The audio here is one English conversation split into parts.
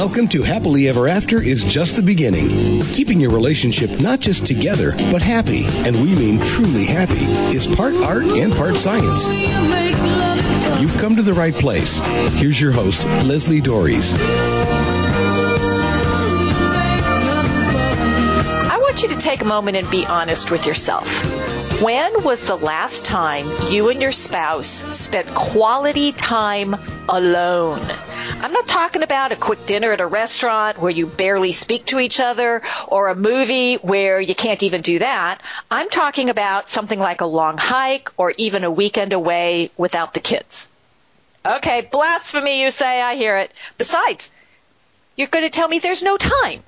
Welcome to Happily Ever After is just the beginning. Keeping your relationship not just together, but happy, and we mean truly happy, is part art and part science. You've come to the right place. Here's your host, Lesli Doares. I want you to take a moment and be honest with yourself. When was the last time you and your spouse spent quality time alone? I'm not talking about a quick dinner at a restaurant where you barely speak to each other or a movie where you can't even do that. I'm talking about something like a long hike or even a weekend away without the kids. Okay, blasphemy, you say, I hear it. Besides, you're going to tell me there's no time.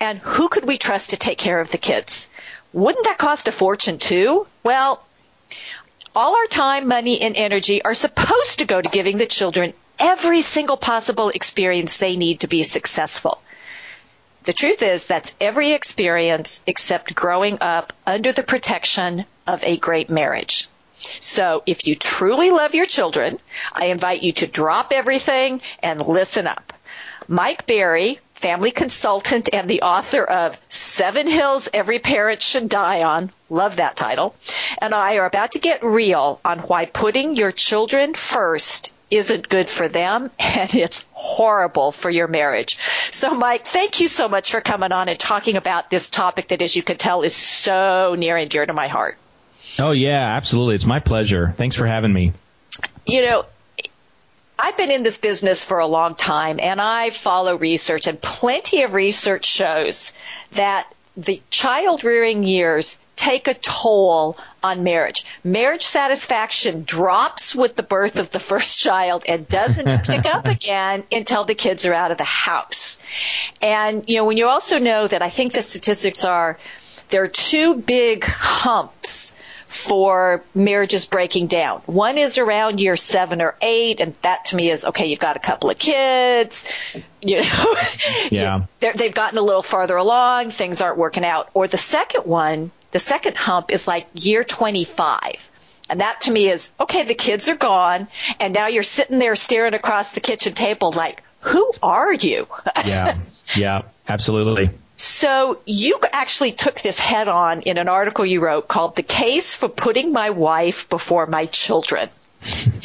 And who could we trust to take care of the kids? Wouldn't that cost a fortune too? Well, all our time, money, and energy are supposed to go to giving the children every single possible experience they need to be successful. The truth is that's every experience except growing up under the protection of a great marriage. So if you truly love your children, I invite you to drop everything and listen up. Mike Berry, family consultant and the author of Seven Hills Every Parent Should Die On. Love that title. And I are about to get real on why putting your children first isn't good for them and it's horrible for your marriage. So Mike, thank you so much for coming on and talking about this topic that as you can tell is so near and dear to my heart. Oh yeah, absolutely. It's my pleasure. Thanks for having me. You know, I've been in this business for a long time and I follow research and plenty of research shows that the child rearing years take a toll on marriage. Marriage satisfaction drops with the birth of the first child and doesn't pick up again until the kids are out of the house. And, you know, when you also know that I think the statistics are there are two big humps for marriages breaking down. One is around year seven or eight, and that to me is okay. You've got a couple of kids, you know, yeah, they've gotten a little farther along, things aren't working out. Or the second one, the second hump is like year 25. And that to me is, okay, the kids are gone, and now you're sitting there staring across the kitchen table like, who are you? yeah, yeah, absolutely. So you actually took this head on in an article you wrote called The Case for Putting My Wife Before My Children.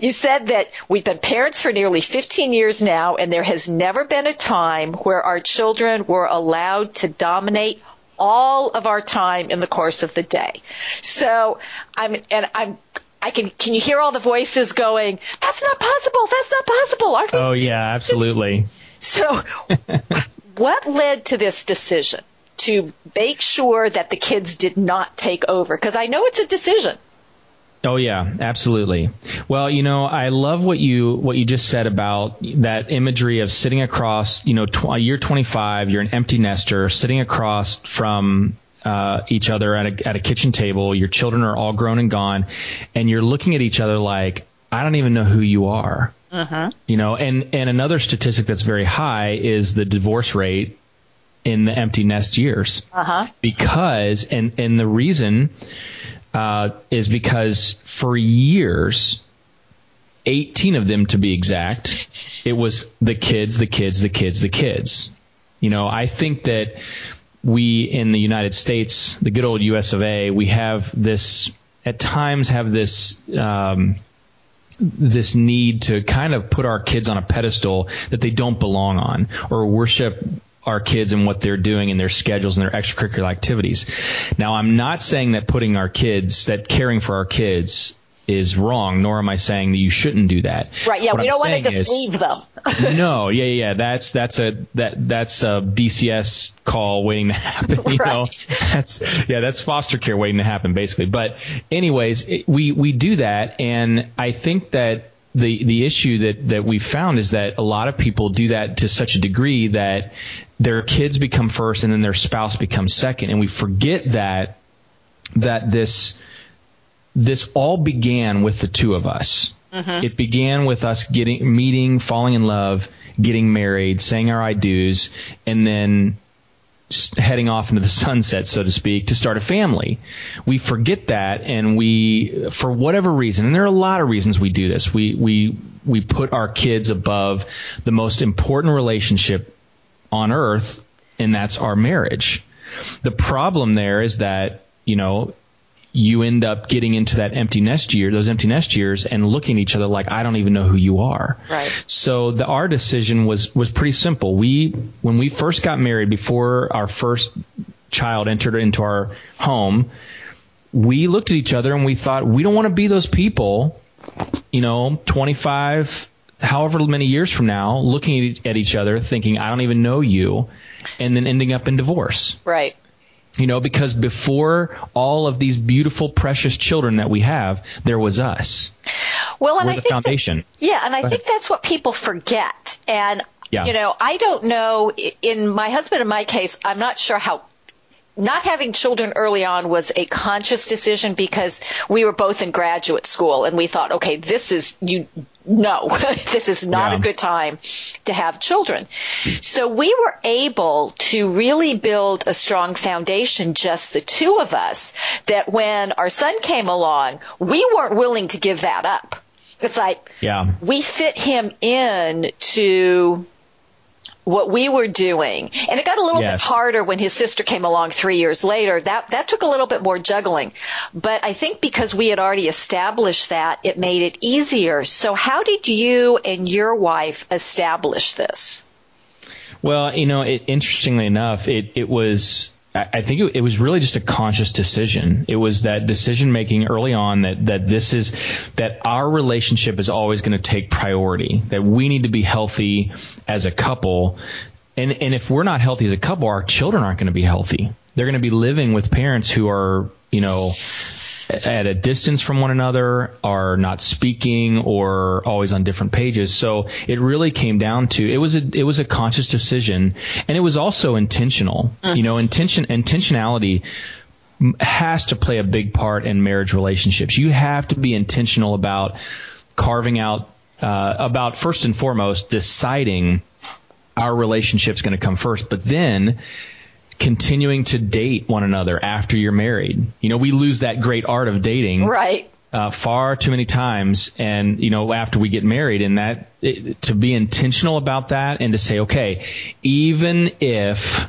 you said that we've been parents for nearly 15 years now, and there has never been a time where our children were allowed to dominate all of our time in the course of the day. So I'm, and I'm, I can, can you hear all the voices going, that's not possible, that's not possible, aren't we? Oh yeah, absolutely. So what led to this decision to make sure that the kids did not take over? Because I know it's a decision. Oh yeah, absolutely. Well, you know, I love what you what you just said about that imagery of sitting across. You know, tw- year 25, you're an empty nester, sitting across from uh, each other at a, at a kitchen table. Your children are all grown and gone, and you're looking at each other like, I don't even know who you are. Uh-huh. You know, and and another statistic that's very high is the divorce rate in the empty nest years. Uh-huh. Because and and the reason uh, is because for years, 18 of them to be exact, it was the kids, the kids, the kids, the kids. You know, I think that we in the United States, the good old US of A, we have this at times have this um, this need to kind of put our kids on a pedestal that they don't belong on or worship our kids and what they're doing and their schedules and their extracurricular activities. Now, I'm not saying that putting our kids, that caring for our kids is wrong, nor am I saying that you shouldn't do that. Right. Yeah. What we I'm don't want to saying just is- leave them. no, yeah, yeah, that's that's a that that's a DCS call waiting to happen. You know, Right. that's yeah, that's foster care waiting to happen, basically. But anyways, it, we we do that, and I think that the the issue that that we found is that a lot of people do that to such a degree that their kids become first, and then their spouse becomes second, and we forget that that this this all began with the two of us. Mm-hmm. It began with us getting meeting, falling in love, getting married, saying our I do's, and then heading off into the sunset, so to speak, to start a family. We forget that, and we, for whatever reason, and there are a lot of reasons we do this. We we we put our kids above the most important relationship on earth, and that's our marriage. The problem there is that you know you end up getting into that empty nest year, those empty nest years, and looking at each other like I don't even know who you are. Right. So the our decision was was pretty simple. We when we first got married, before our first child entered into our home, we looked at each other and we thought we don't want to be those people, you know, 25, however many years from now, looking at each other thinking I don't even know you, and then ending up in divorce. Right. You know, because before all of these beautiful, precious children that we have, there was us. Well, and We're I the think foundation. That, yeah, and I think that's what people forget. And Yeah. you know, I don't know. In my husband in my case, I'm not sure how. Not having children early on was a conscious decision because we were both in graduate school and we thought, okay, this is you. No, this is not Yeah. a good time to have children. So we were able to really build a strong foundation, just the two of us, that when our son came along, we weren't willing to give that up. It's like, Yeah. we fit him in to what we were doing. And it got a little bit harder when his sister came along three years later. That, that took a little bit more juggling. But I think because we had already established that, it made it easier. So how did you and your wife establish this? Well, you know, it, interestingly enough, it, it was, I think it, it was really just a conscious decision. It was that decision making early on that, that this is, that our relationship is always going to take priority, that we need to be healthy as a couple. And, and if we're not healthy as a couple, our children aren't going to be healthy. They're going to be living with parents who are, you know, at a distance from one another, are not speaking, or always on different pages. So it really came down to it was a it was a conscious decision, and it was also intentional. You know, intention intentionality has to play a big part in marriage relationships. You have to be intentional about carving out uh, about first and foremost deciding our relationship's going to come first, but then continuing to date one another after you're married. You know, we lose that great art of dating Right. uh, far too many times, and you know, after we get married, and that it, to be intentional about that, and to say, okay, even if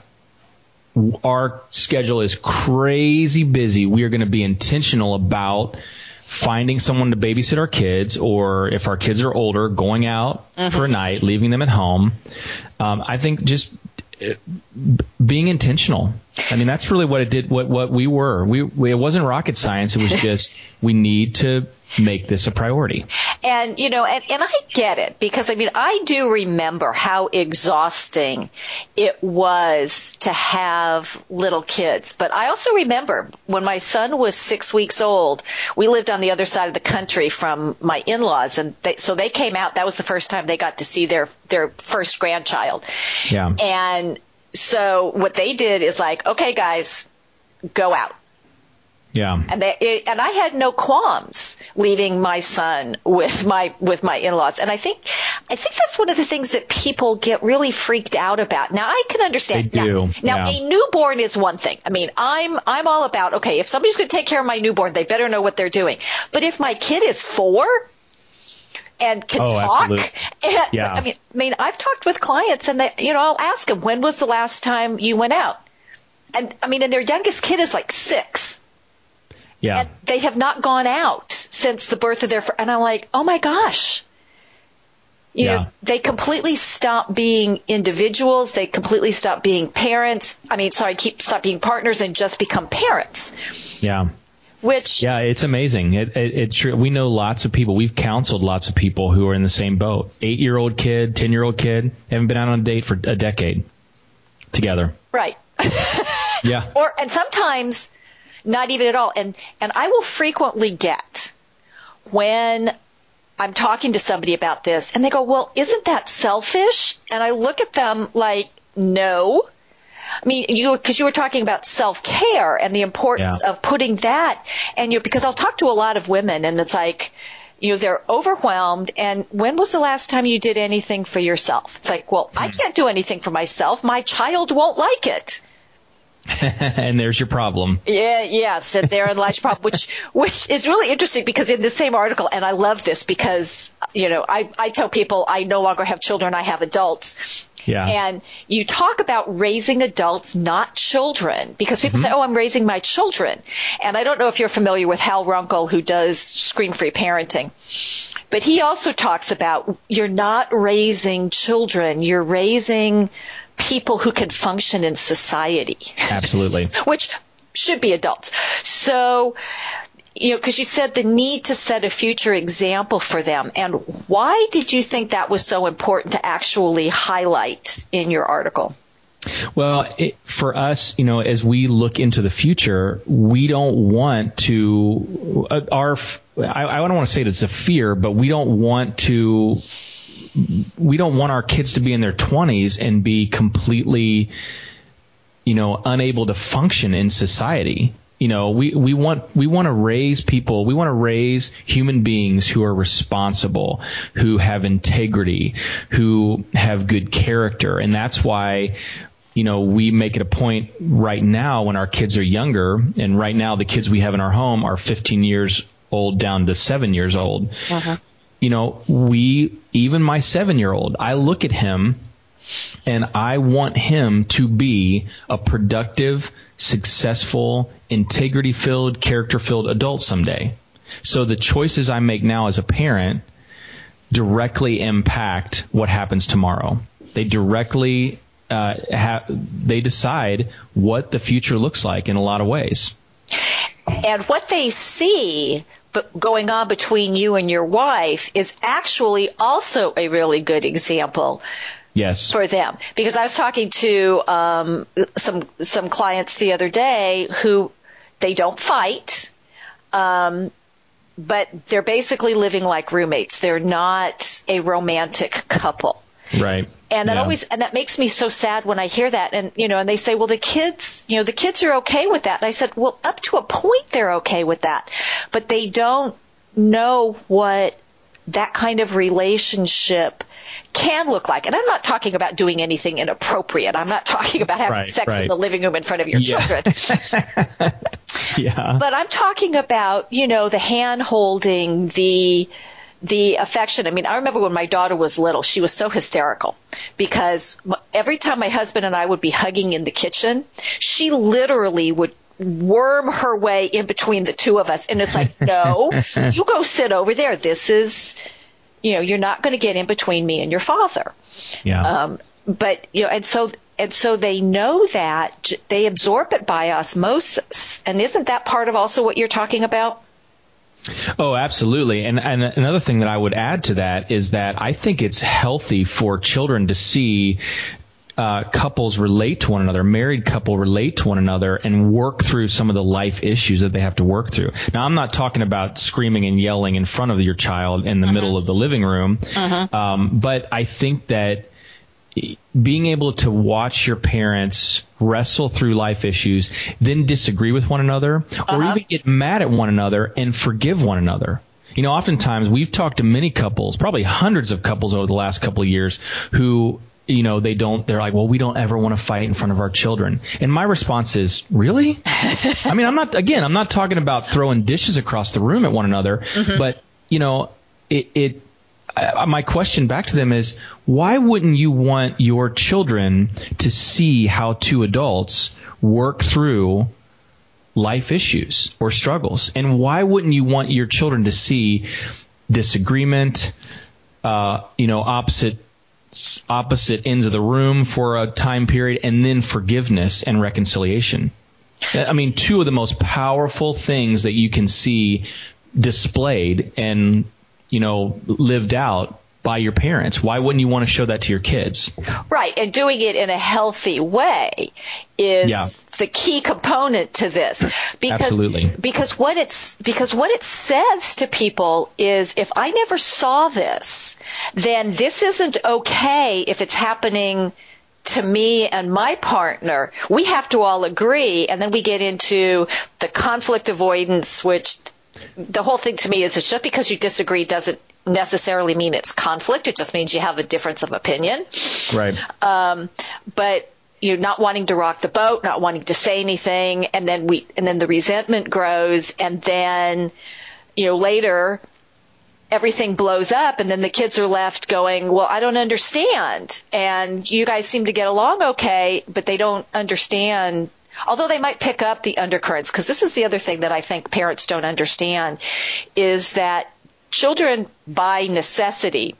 our schedule is crazy busy, we are going to be intentional about finding someone to babysit our kids, or if our kids are older, going out for a night, leaving them at home. Um, I think just being intentional. I mean, that's really what it did. What what we were. We, we it wasn't rocket science. It was just we need to make this a priority. And, you know, and, and I get it because I mean, I do remember how exhausting it was to have little kids. But I also remember when my son was six weeks old, we lived on the other side of the country from my in-laws and they, so they came out. That was the first time they got to see their, their first grandchild. Yeah. And so what they did is like, okay guys, go out. Yeah. and they, it, and I had no qualms leaving my son with my with my in-laws. And I think I think that's one of the things that people get really freaked out about. Now I can understand. They do, Now, now yeah. a newborn is one thing. I mean, I'm I'm all about okay. If somebody's going to take care of my newborn, they better know what they're doing. But if my kid is four. And can Oh, talk. And, Yeah. I mean, I mean, I've talked with clients, and they, you know, I'll ask them, "When was the last time you went out?" And I mean, and their youngest kid is like six Yeah. and they have not gone out since the birth of their fir- and I'm like, oh my gosh. You Yeah. know, they completely stop being individuals. They completely stop being parents. I mean, sorry, keep stop being partners and just become parents. Yeah. Which Yeah, it's amazing. It, it, it's true. We know lots of people. We've counseled lots of people who are in the same boat. Eight year old kid, ten year old kid, haven't been out on a date for a decade together. right. Yeah. or and sometimes not even at all. And and I will frequently get when I'm talking to somebody about this and they go, "Well, isn't that selfish?" And I look at them like, "No." I mean, you because you were talking about self care and the importance Yeah. of putting that, and you because I'll talk to a lot of women, and it's like, you know, they're overwhelmed. And when was the last time you did anything for yourself? It's like, well, I hmm. can't do anything for myself. My child won't like it. and there's your problem. Yeah, yes, and therein lies your problem, which which is really interesting because in the same article, and I love this because you know I I tell people I no longer have children, I have adults. Yeah. And you talk about raising adults, not children, because people mm-hmm. say, "Oh, I'm raising my children," and I don't know if you're familiar with Hal Runkel, who does ScreamFree parenting, but he also talks about you're not raising children, you're raising people who can function in society. Absolutely. Which should be adults. So, you know, because you said the need to set a future example for them. And why did you think that was so important to actually highlight in your article? Well, it, for us, you know, as we look into the future, we don't want to, uh, our, I, I don't want to say that it's a fear, but we don't want to we don't want our kids to be in their 20s and be completely, you know, unable to function in society. You know, we, we want, we want to raise people, we want to raise human beings who are responsible, who have integrity, who have good character. And that's why you know, we make it a point right now when our kids are younger, and right now the kids we have in our home are 15 years old down to seven years old. Uh-huh you know, we, even my seven year old, I look at him and I want him to be a productive, successful, integrity filled, character filled adult someday. So the choices I make now as a parent directly impact what happens tomorrow. They directly uh, ha- they decide what the future looks like in a lot of ways. And what they see going on between you and your wife is actually also a really good example yes. for them. Because i was talking to um, some some clients the other day who they don't fight um, but they're basically living like roommates. They're not a romantic couple right and that yeah. always and that makes me so sad when I hear that and you know and they say well the kids you know the kids are okay with that and I said well up to a point they're okay with that but they don't know what that kind of relationship can look like. And I'm not talking about doing anything inappropriate. I'm not talking about having right, sex right. in the living room in front of your yeah. children. yeah. But I'm talking about, you know, the hand holding, the the affection. I mean, I remember when my daughter was little, she was so hysterical because every time my husband and I would be hugging in the kitchen, she literally would worm her way in between the two of us. And it's like, no, you go sit over there. This is, you know, you're not going to get in between me and your father. Yeah. Um, but, you know, and so, and so they know that they absorb it by osmosis. And isn't that part of also what you're talking about? Oh, absolutely. And, and another thing that I would add to that is that I think it's healthy for children to see uh, couples relate to one another, married couple relate to one another and work through some of the life issues that they have to work through. Now, I'm not talking about screaming and yelling in front of your child in the uh-huh. middle of the living room, uh-huh. um, but I think that being able to watch your parents wrestle through life issues, then disagree with one another, uh-huh. or even get mad at one another and forgive one another. You know, oftentimes we've talked to many couples, probably hundreds of couples over the last couple of years who you know, they don't, they're like, well, we don't ever want to fight in front of our children. And my response is, really? I mean, I'm not, again, I'm not talking about throwing dishes across the room at one another, mm-hmm. but, you know, it, it my question back to them is why wouldn't you want your children to see how two adults work through life issues or struggles? And why wouldn't you want your children to see disagreement, uh, you know, opposite opposite ends of the room for a time period and then forgiveness and reconciliation? I mean, two of the most powerful things that you can see displayed and you know, lived out by your parents. Why wouldn't you want to show that to your kids? Right, and doing it in a healthy way is yeah. the key component to this. Because, Absolutely. Because what it's because what it says to people is if I never saw this, then this isn't okay if it's happening to me and my partner, we have to all agree, and then we get into the conflict avoidance, which the whole thing to me is it's just because you disagree doesn't necessarily mean it's conflict. It just means you have a difference of opinion. Right. Um, but you know, not wanting to rock the boat, not wanting to say anything, and then we, and then the resentment grows, and then, you know, later everything blows up and then the kids are left going, well, I don't understand. And you guys seem to get along okay, but they don't understand. Although they might pick up the undercurrents, because this is the other thing that I think parents don't understand is that children by necessity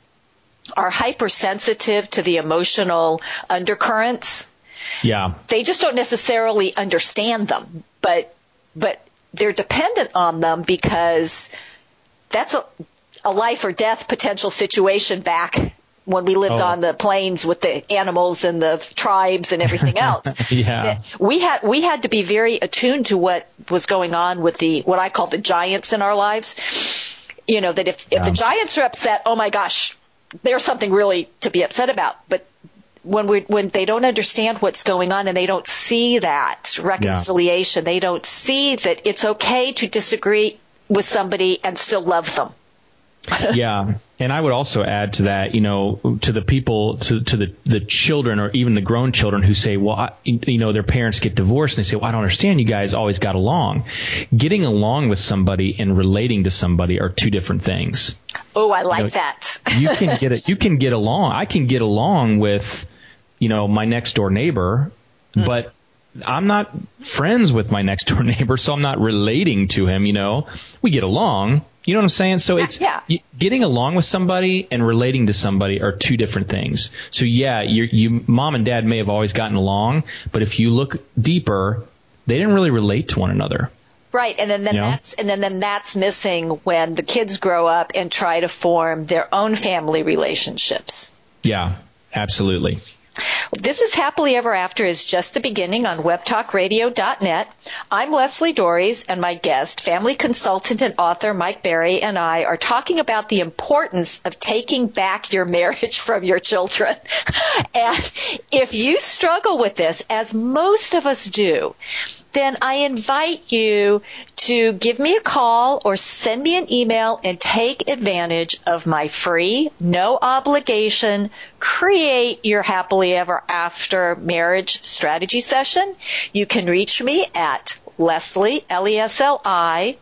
are hypersensitive to the emotional undercurrents. Yeah. They just don't necessarily understand them, but, but they're dependent on them because that's a, a life or death potential situation back when we lived oh. on the plains with the animals and the tribes and everything else. yeah. We had we had to be very attuned to what was going on with the what I call the giants in our lives. You know that if yeah. if the giants are upset, oh my gosh, there's something really to be upset about. But when we when they don't understand what's going on and they don't see that reconciliation, yeah. they don't see that it's okay to disagree with somebody and still love them. yeah, and I would also add to that, you know, to the people, to, to the the children or even the grown children who say, well, I, you know, their parents get divorced and they say, well, I don't understand. You guys always got along. Getting along with somebody and relating to somebody are two different things. Oh, I like you know, that. you can get it. You can get along. I can get along with, you know, my next door neighbor, mm. but I'm not friends with my next door neighbor, so I'm not relating to him. You know, we get along you know what I'm saying? So it's yeah. getting along with somebody and relating to somebody are two different things. So yeah, you you mom and dad may have always gotten along, but if you look deeper, they didn't really relate to one another. Right, and then, then you know? that's and then, then that's missing when the kids grow up and try to form their own family relationships. Yeah, absolutely. This is Happily Ever After is just the beginning on webtalkradio.net. I'm Lesli Doares and my guest, family consultant and author Mike Berry and I are talking about the importance of taking back your marriage from your children. and if you struggle with this, as most of us do, then I invite you to give me a call or send me an email and take advantage of my free, no obligation, create your happily ever after marriage strategy session. You can reach me at Lesli, L-E-S-L-I,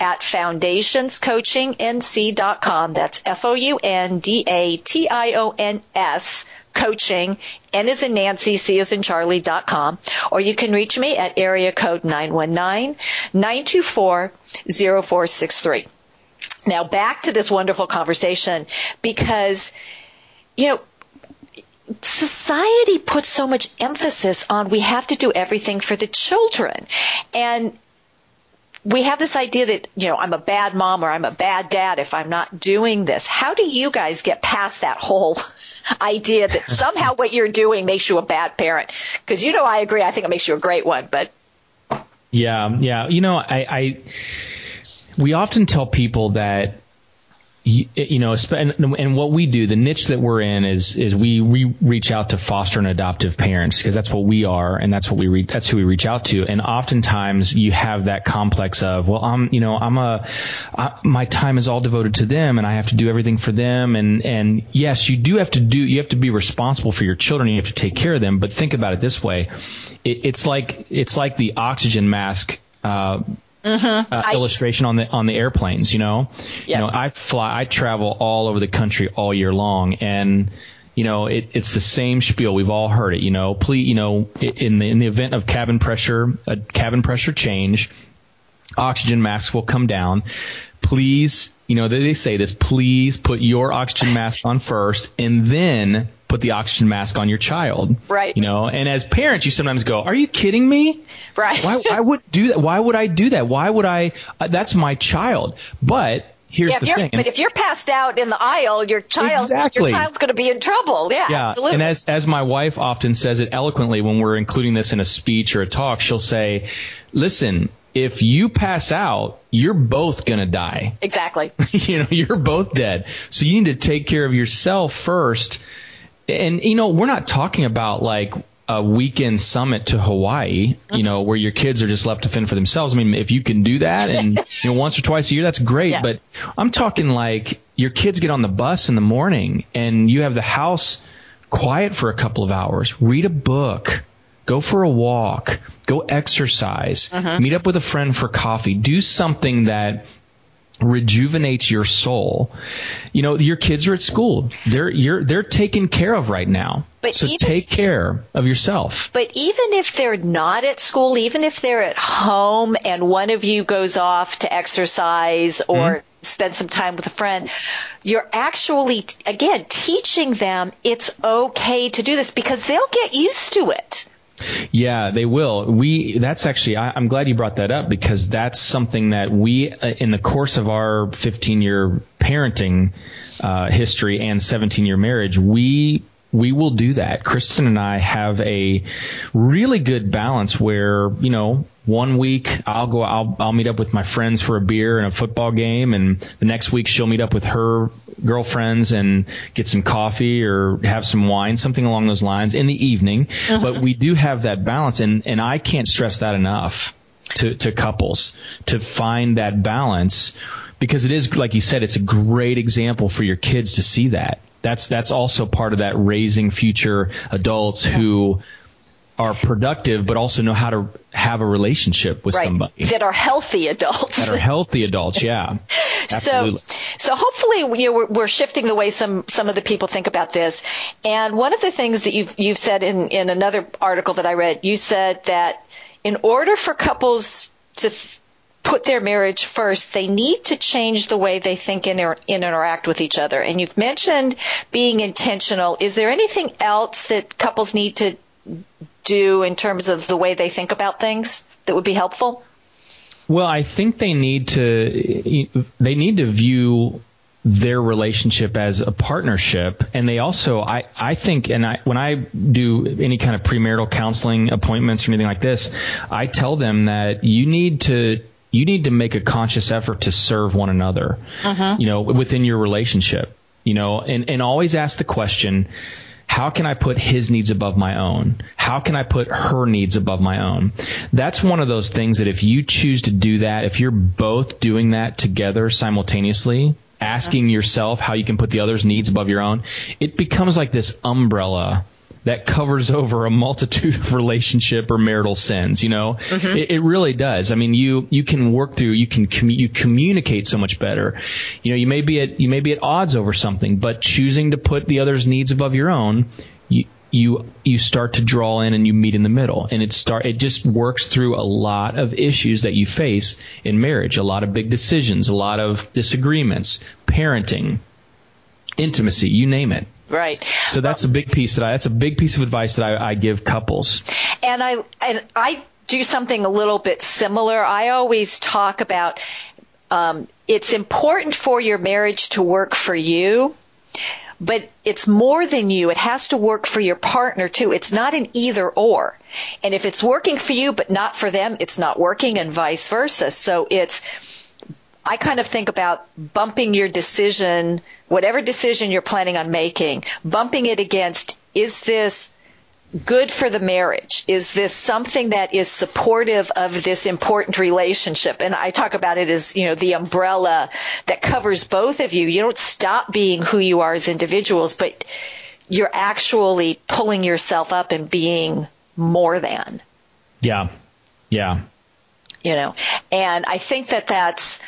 at foundationscoachingnc.com. That's F-O-U-N-D-A-T-I-O-N-S coaching, N is in Nancy, C is in Charlie dot com, or you can reach me at area code 919-924-0463. Now back to this wonderful conversation because, you know, society puts so much emphasis on we have to do everything for the children. And we have this idea that, you know, I'm a bad mom or I'm a bad dad if I'm not doing this. How do you guys get past that whole idea that somehow what you're doing makes you a bad parent? Because, you know, I agree. I think it makes you a great one, but. Yeah, yeah. You know, I, I we often tell people that you, know, and, what we do, the niche that we're in is is we, we reach out to foster and adoptive parents because that's what we are, and that's what we re- that's who we reach out to. And oftentimes you have that complex of, well, I'm you know I'm a I, my time is all devoted to them, and I have to do everything for them. And and yes, you do have to do you have to be responsible for your children. You have to take care of them. But think about it this way, it, it's like it's like the oxygen mask. Uh, mm-hmm. uh, illustration on the on the airplanes. You know, yep. you know, I fly, I travel all over the country all year long, and you know, it, it's the same spiel. We've all heard it. You know, please, you know, in the in the event of cabin pressure, a cabin pressure change, oxygen masks will come down. Please, you know, they say this. Please put your oxygen mask on first, and then put the oxygen mask on your child. Right. You know, and as parents, you sometimes go, "Are you kidding me? Right. Why, I would do that? Why would I do that? Why would I? Uh, that's my child." But here's yeah, the thing. But if you're passed out in the aisle, your child, exactly. your child's going to be in trouble. Yeah, yeah. absolutely. And as as my wife often says it eloquently when we're including this in a speech or a talk, she'll say, "Listen." If you pass out, you're both gonna die. Exactly. you know, you're both dead. So you need to take care of yourself first and you know, we're not talking about like a weekend summit to Hawaii, you know, where your kids are just left to fend for themselves. I mean, if you can do that and you know once or twice a year, that's great. Yeah. But I'm talking like your kids get on the bus in the morning and you have the house quiet for a couple of hours, read a book, go for a walk, go exercise, uh-huh. meet up with a friend for coffee, do something that rejuvenates your soul. You know, your kids are at school. They're you're they're taken care of right now. But so even, take care of yourself. But even if they're not at school, even if they're at home and one of you goes off to exercise or mm-hmm. spend some time with a friend, you're actually again teaching them it's okay to do this because they'll get used to it. Yeah, they will. We that's actually I, am glad you brought that up because that's something that we uh, in the course of our 15 year parenting uh, history and 17 year marriage we we will do that. Kristen and I have a really good balance where, you know, one week I'll go, I'll, I'll meet up with my friends for a beer and a football game. And the next week she'll meet up with her girlfriends and get some coffee or have some wine, something along those lines in the evening. Uh-huh. But we do have that balance and, and I can't stress that enough to, to couples to find that balance because it is, like you said, it's a great example for your kids to see that that's that's also part of that raising future adults who are productive but also know how to have a relationship with right. somebody that are healthy adults that are healthy adults yeah Absolutely. so so hopefully you know, we're, we're, shifting the way some some of the people think about this and one of the things that you've you've said in in another article that I read you said that in order for couples to put their marriage first, they need to change the way they think and, and interact with each other. And you've mentioned being intentional. Is there anything else that couples need to do in terms of the way they think about things that would be helpful? Well, I think they need to they need to view their relationship as a partnership and they also I, I think and I when I do any kind of premarital counseling appointments or anything like this, I tell them that you need to you need to make a conscious effort to serve one another, uh-huh. you know, within your relationship, you know, and, and always ask the question, how can I put his needs above my own? How can I put her needs above my own? That's one of those things that if you choose to do that, if you're both doing that together simultaneously, asking yourself how you can put the other's needs above your own, it becomes like this umbrella that covers over a multitude of relationship or marital sins. You know, mm-hmm. it, it, really does. I mean, you you can work through, you can commu- you communicate so much better. You know, you may be at you may be at odds over something, but choosing to put the other's needs above your own, you you you start to draw in and you meet in the middle and it start it just works through a lot of issues that you face in marriage a lot of big decisions a lot of disagreements parenting intimacy you name it Right. So that's well, a big piece that I, that's a big piece of advice that I, I give couples. And I, and I do something a little bit similar. I always talk about, um, it's important for your marriage to work for you, but it's more than you. It has to work for your partner too. It's not an either or. And if it's working for you but not for them, it's not working and vice versa. So it's, I kind of think about bumping your decision, whatever decision you're planning on making, bumping it against, is this good for the marriage? Is this something that is supportive of this important relationship? And I talk about it as, you know, the umbrella that covers both of you. You don't stop being who you are as individuals, but you're actually pulling yourself up and being more than. Yeah. Yeah. You know, and I think that that's,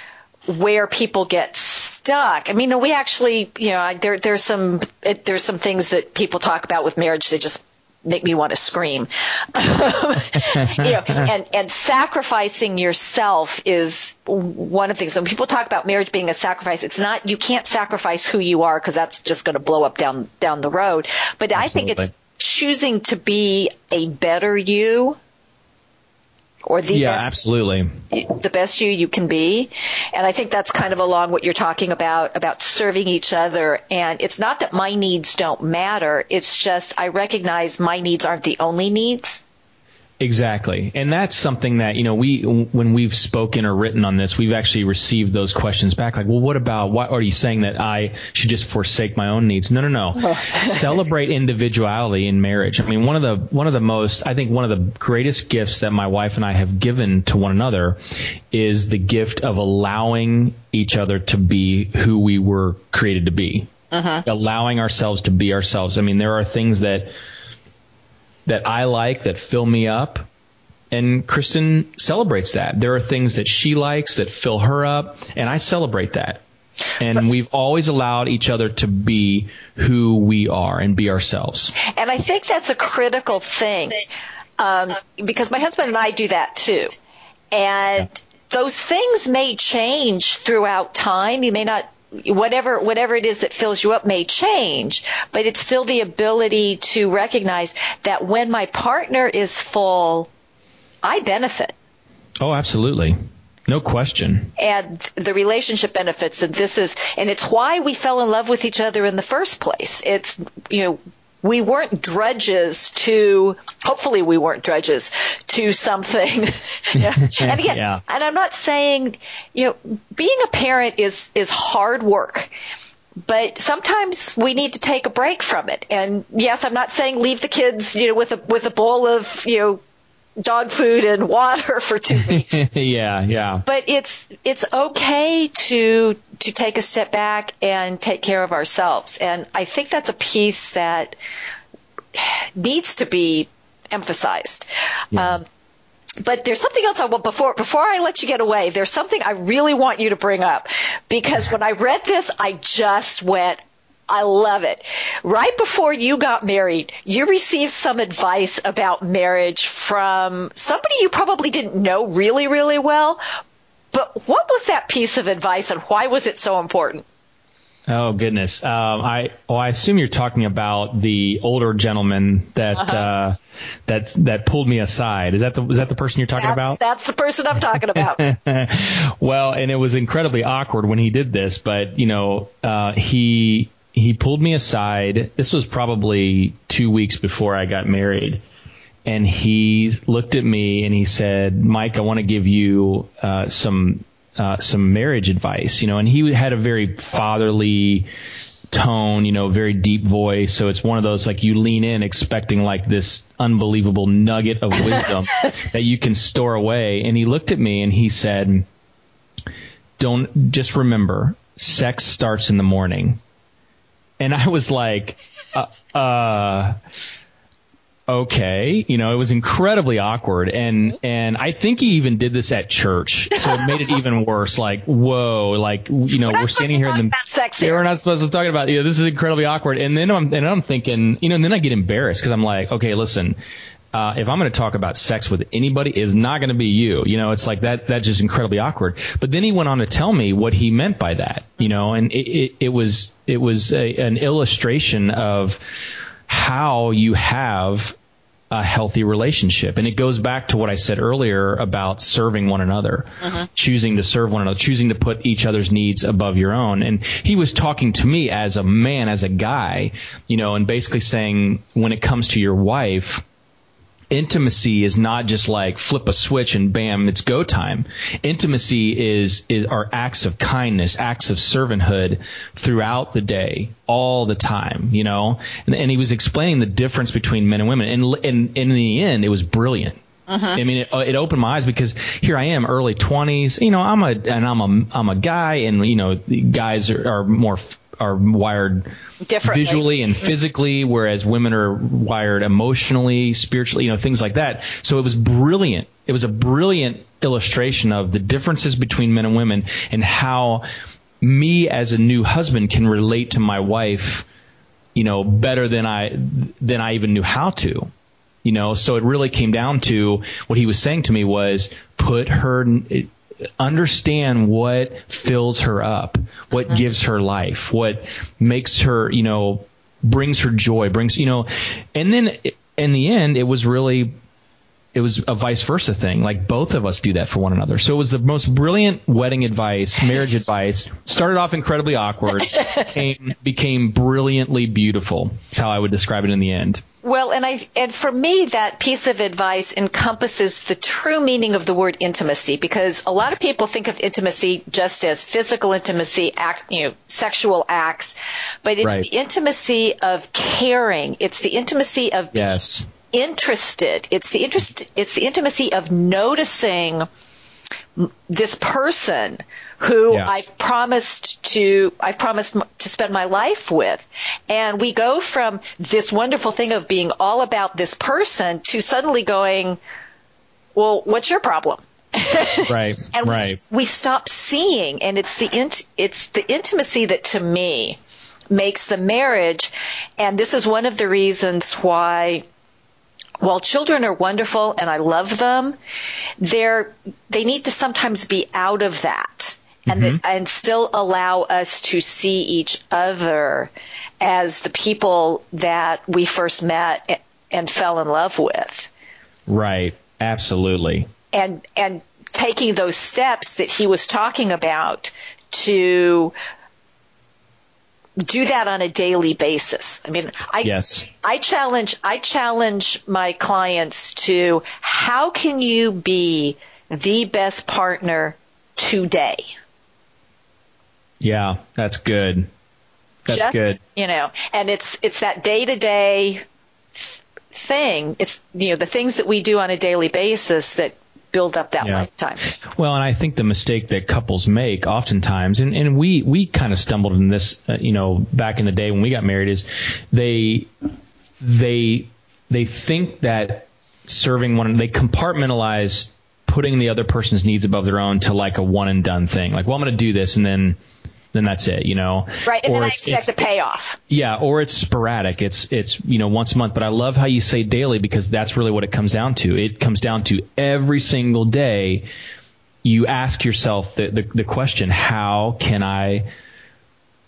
where people get stuck. I mean, we actually, you know, there, there's some, there's some things that people talk about with marriage that just make me want to scream. you know, and, and sacrificing yourself is one of the things. When people talk about marriage being a sacrifice, it's not, you can't sacrifice who you are because that's just going to blow up down, down the road. But Absolutely. I think it's choosing to be a better you or the yeah, best, absolutely the best you you can be. And I think that's kind of along what you're talking about about serving each other. And it's not that my needs don't matter. It's just I recognize my needs aren't the only needs. Exactly. And that's something that, you know, we, when we've spoken or written on this, we've actually received those questions back. Like, well, what about, what are you saying that I should just forsake my own needs? No, no, no. Celebrate individuality in marriage. I mean, one of the, one of the most, I think one of the greatest gifts that my wife and I have given to one another is the gift of allowing each other to be who we were created to be uh-huh. allowing ourselves to be ourselves. I mean, there are things that that I like that fill me up, and Kristen celebrates that. There are things that she likes that fill her up, and I celebrate that. And we've always allowed each other to be who we are and be ourselves. And I think that's a critical thing um, because my husband and I do that too. And those things may change throughout time. You may not whatever whatever it is that fills you up may change, but it's still the ability to recognize that when my partner is full, I benefit. Oh, absolutely. No question. And the relationship benefits and this is and it's why we fell in love with each other in the first place. It's you know we weren't drudges to hopefully we weren't drudges to something yeah. and again yeah. and i'm not saying you know being a parent is is hard work but sometimes we need to take a break from it and yes i'm not saying leave the kids you know with a with a bowl of you know dog food and water for two weeks. yeah, yeah. But it's it's okay to to take a step back and take care of ourselves. And I think that's a piece that needs to be emphasized. Yeah. Um, but there's something else I want before before I let you get away. There's something I really want you to bring up because when I read this, I just went, I love it. Right before you got married, you received some advice about marriage from somebody you probably didn't know really, really well. But what was that piece of advice and why was it so important? Oh goodness. Um, I well, I assume you're talking about the older gentleman that uh-huh. uh, that that pulled me aside. Is that the is that the person you're talking that's, about? That's the person I'm talking about. well, and it was incredibly awkward when he did this, but you know, uh, he he pulled me aside. This was probably two weeks before I got married. And he looked at me and he said, Mike, I want to give you uh, some uh, some marriage advice, you know, and he had a very fatherly tone, you know, very deep voice. So it's one of those like you lean in expecting like this unbelievable nugget of wisdom that you can store away. And he looked at me and he said, don't just remember sex starts in the morning and I was like, uh, uh, okay, you know, it was incredibly awkward, and and I think he even did this at church, so it made it even worse. Like, whoa, like you know, we're, we're standing here in the sex yeah, we're not supposed to talk about, you know, this is incredibly awkward, and then I'm and I'm thinking, you know, and then I get embarrassed because I'm like, okay, listen, uh, if I'm going to talk about sex with anybody, is not going to be you. You know, it's like that. That's just incredibly awkward. But then he went on to tell me what he meant by that. You know, and it, it, it was it was a, an illustration of how you have a healthy relationship. And it goes back to what I said earlier about serving one another, uh-huh. choosing to serve one another, choosing to put each other's needs above your own. And he was talking to me as a man, as a guy, you know, and basically saying when it comes to your wife, intimacy is not just like flip a switch and bam, it's go time. Intimacy is, is our acts of kindness, acts of servanthood throughout the day, all the time, you know? And, and he was explaining the difference between men and women. And, and, and in the end, it was brilliant. Uh-huh. I mean, it, it, opened my eyes because here I am, early twenties. You know, I'm a and I'm a I'm a guy, and you know, guys are, are more are wired visually and mm-hmm. physically, whereas women are wired emotionally, spiritually, you know, things like that. So it was brilliant. It was a brilliant illustration of the differences between men and women and how me as a new husband can relate to my wife, you know, better than I than I even knew how to. You know, so it really came down to what he was saying to me was put her understand what fills her up, what uh-huh. gives her life, what makes her, you know, brings her joy, brings, you know, and then in the end, it was really, it was a vice versa thing. Like both of us do that for one another. So it was the most brilliant wedding advice, marriage advice. Started off incredibly awkward, became, became brilliantly beautiful. That's how I would describe it in the end. Well, and I and for me that piece of advice encompasses the true meaning of the word intimacy because a lot of people think of intimacy just as physical intimacy, act, you know, sexual acts, but it's right. the intimacy of caring. It's the intimacy of yes. Interested. It's the interest. It's the intimacy of noticing this person who Yeah. I've promised to, I've promised to spend my life with. And we go from this wonderful thing of being all about this person to suddenly going, well, what's your problem? Right. and we, just- we stop seeing and it's the int- it's the intimacy that to me makes the marriage and this is one of the reasons why while children are wonderful and I love them they're they need to sometimes be out of that and Mm-hmm. and still allow us to see each other as the people that we first met and fell in love with Right. Absolutely. and and taking those steps that he was talking about to do that on a daily basis. I mean, I Yes. I challenge I challenge my clients to how can you be the best partner today? Yeah. That's good. That's Just, good. You know, and it's it's that day to day thing. It's you know the things that we do on a daily basis that build up that Yeah. lifetime. Well, and I think the mistake that couples make oftentimes, and, and we, we kind of stumbled in this, uh, you know, back in the day when we got married is they, they, they think that serving one, they compartmentalize putting the other person's needs above their own to like a one and done thing. Like, well, I'm going to do this and then, then that's it, you know? Right, and Or then I expect a payoff. yeah, or it's sporadic. It's it's you know once a month. But I love how you say daily because that's really what it comes down to. It comes down to every single day. You ask yourself the the, the question: How can I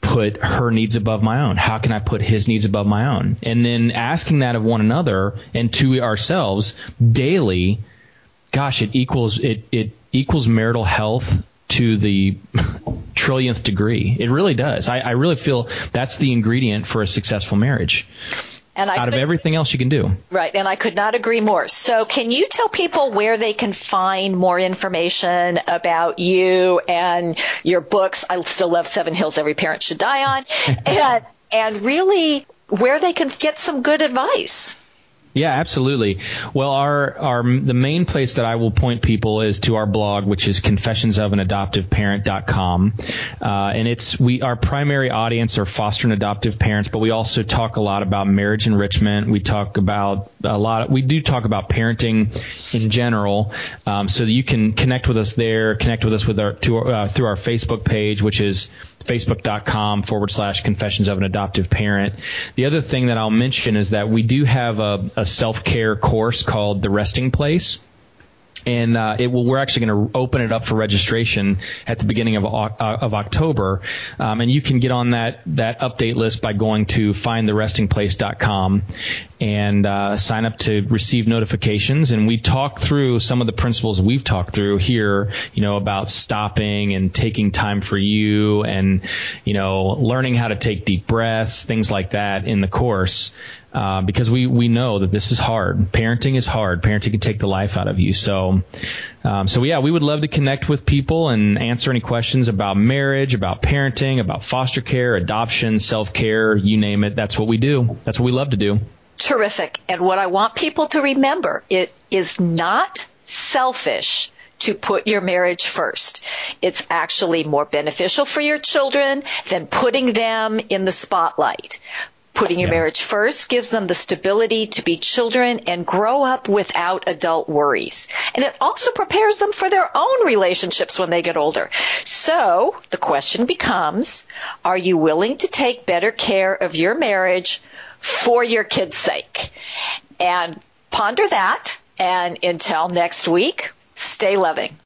put her needs above my own? How can I put his needs above my own? And then asking that of one another and to ourselves daily. Gosh, it equals it it equals marital health to the trillionth degree. It really does. I, I really feel that's the ingredient for a successful marriage. And I Out of everything else you can do. Right, and I could not agree more. So, can you tell people where they can find more information about you and your books? I still love Seven Hills Every Parent Should Die on, and and really where they can get some good advice. Yeah, absolutely. Well, our our the main place that I will point people is to our blog, which is confessionsofanadoptiveparent.com, uh, and it's we our primary audience are foster and adoptive parents, but we also talk a lot about marriage enrichment. We talk about a lot. we do talk about parenting in general, um, so you can connect with us there, connect with us with our to, uh, through our Facebook page, which is facebook.com forward slash confessions of an adoptive parent. The other thing that I'll mention is that we do have a, a self-care course called The Resting Place. And uh, it will, we're actually going to open it up for registration at the beginning of uh, of October, um, and you can get on that that update list by going to findtherestingplace.com and uh, sign up to receive notifications. And we talk through some of the principles we've talked through here, you know, about stopping and taking time for you, and you know, learning how to take deep breaths, things like that in the course uh, because we we know that this is hard. Parenting is hard. Parenting can take the life out of you. So, um, so yeah, we would love to connect with people and answer any questions about marriage, about parenting, about foster care, adoption, self care, you name it. That's what we do. That's what we love to do. Terrific. And what I want people to remember, it is not selfish to put your marriage first. It's actually more beneficial for your children than putting them in the spotlight. Putting your Yeah. marriage first gives them the stability to be children and grow up without adult worries. And it also prepares them for their own relationships when they get older. So the question becomes, are you willing to take better care of your marriage for your kids' sake? And ponder that. And until next week, stay loving.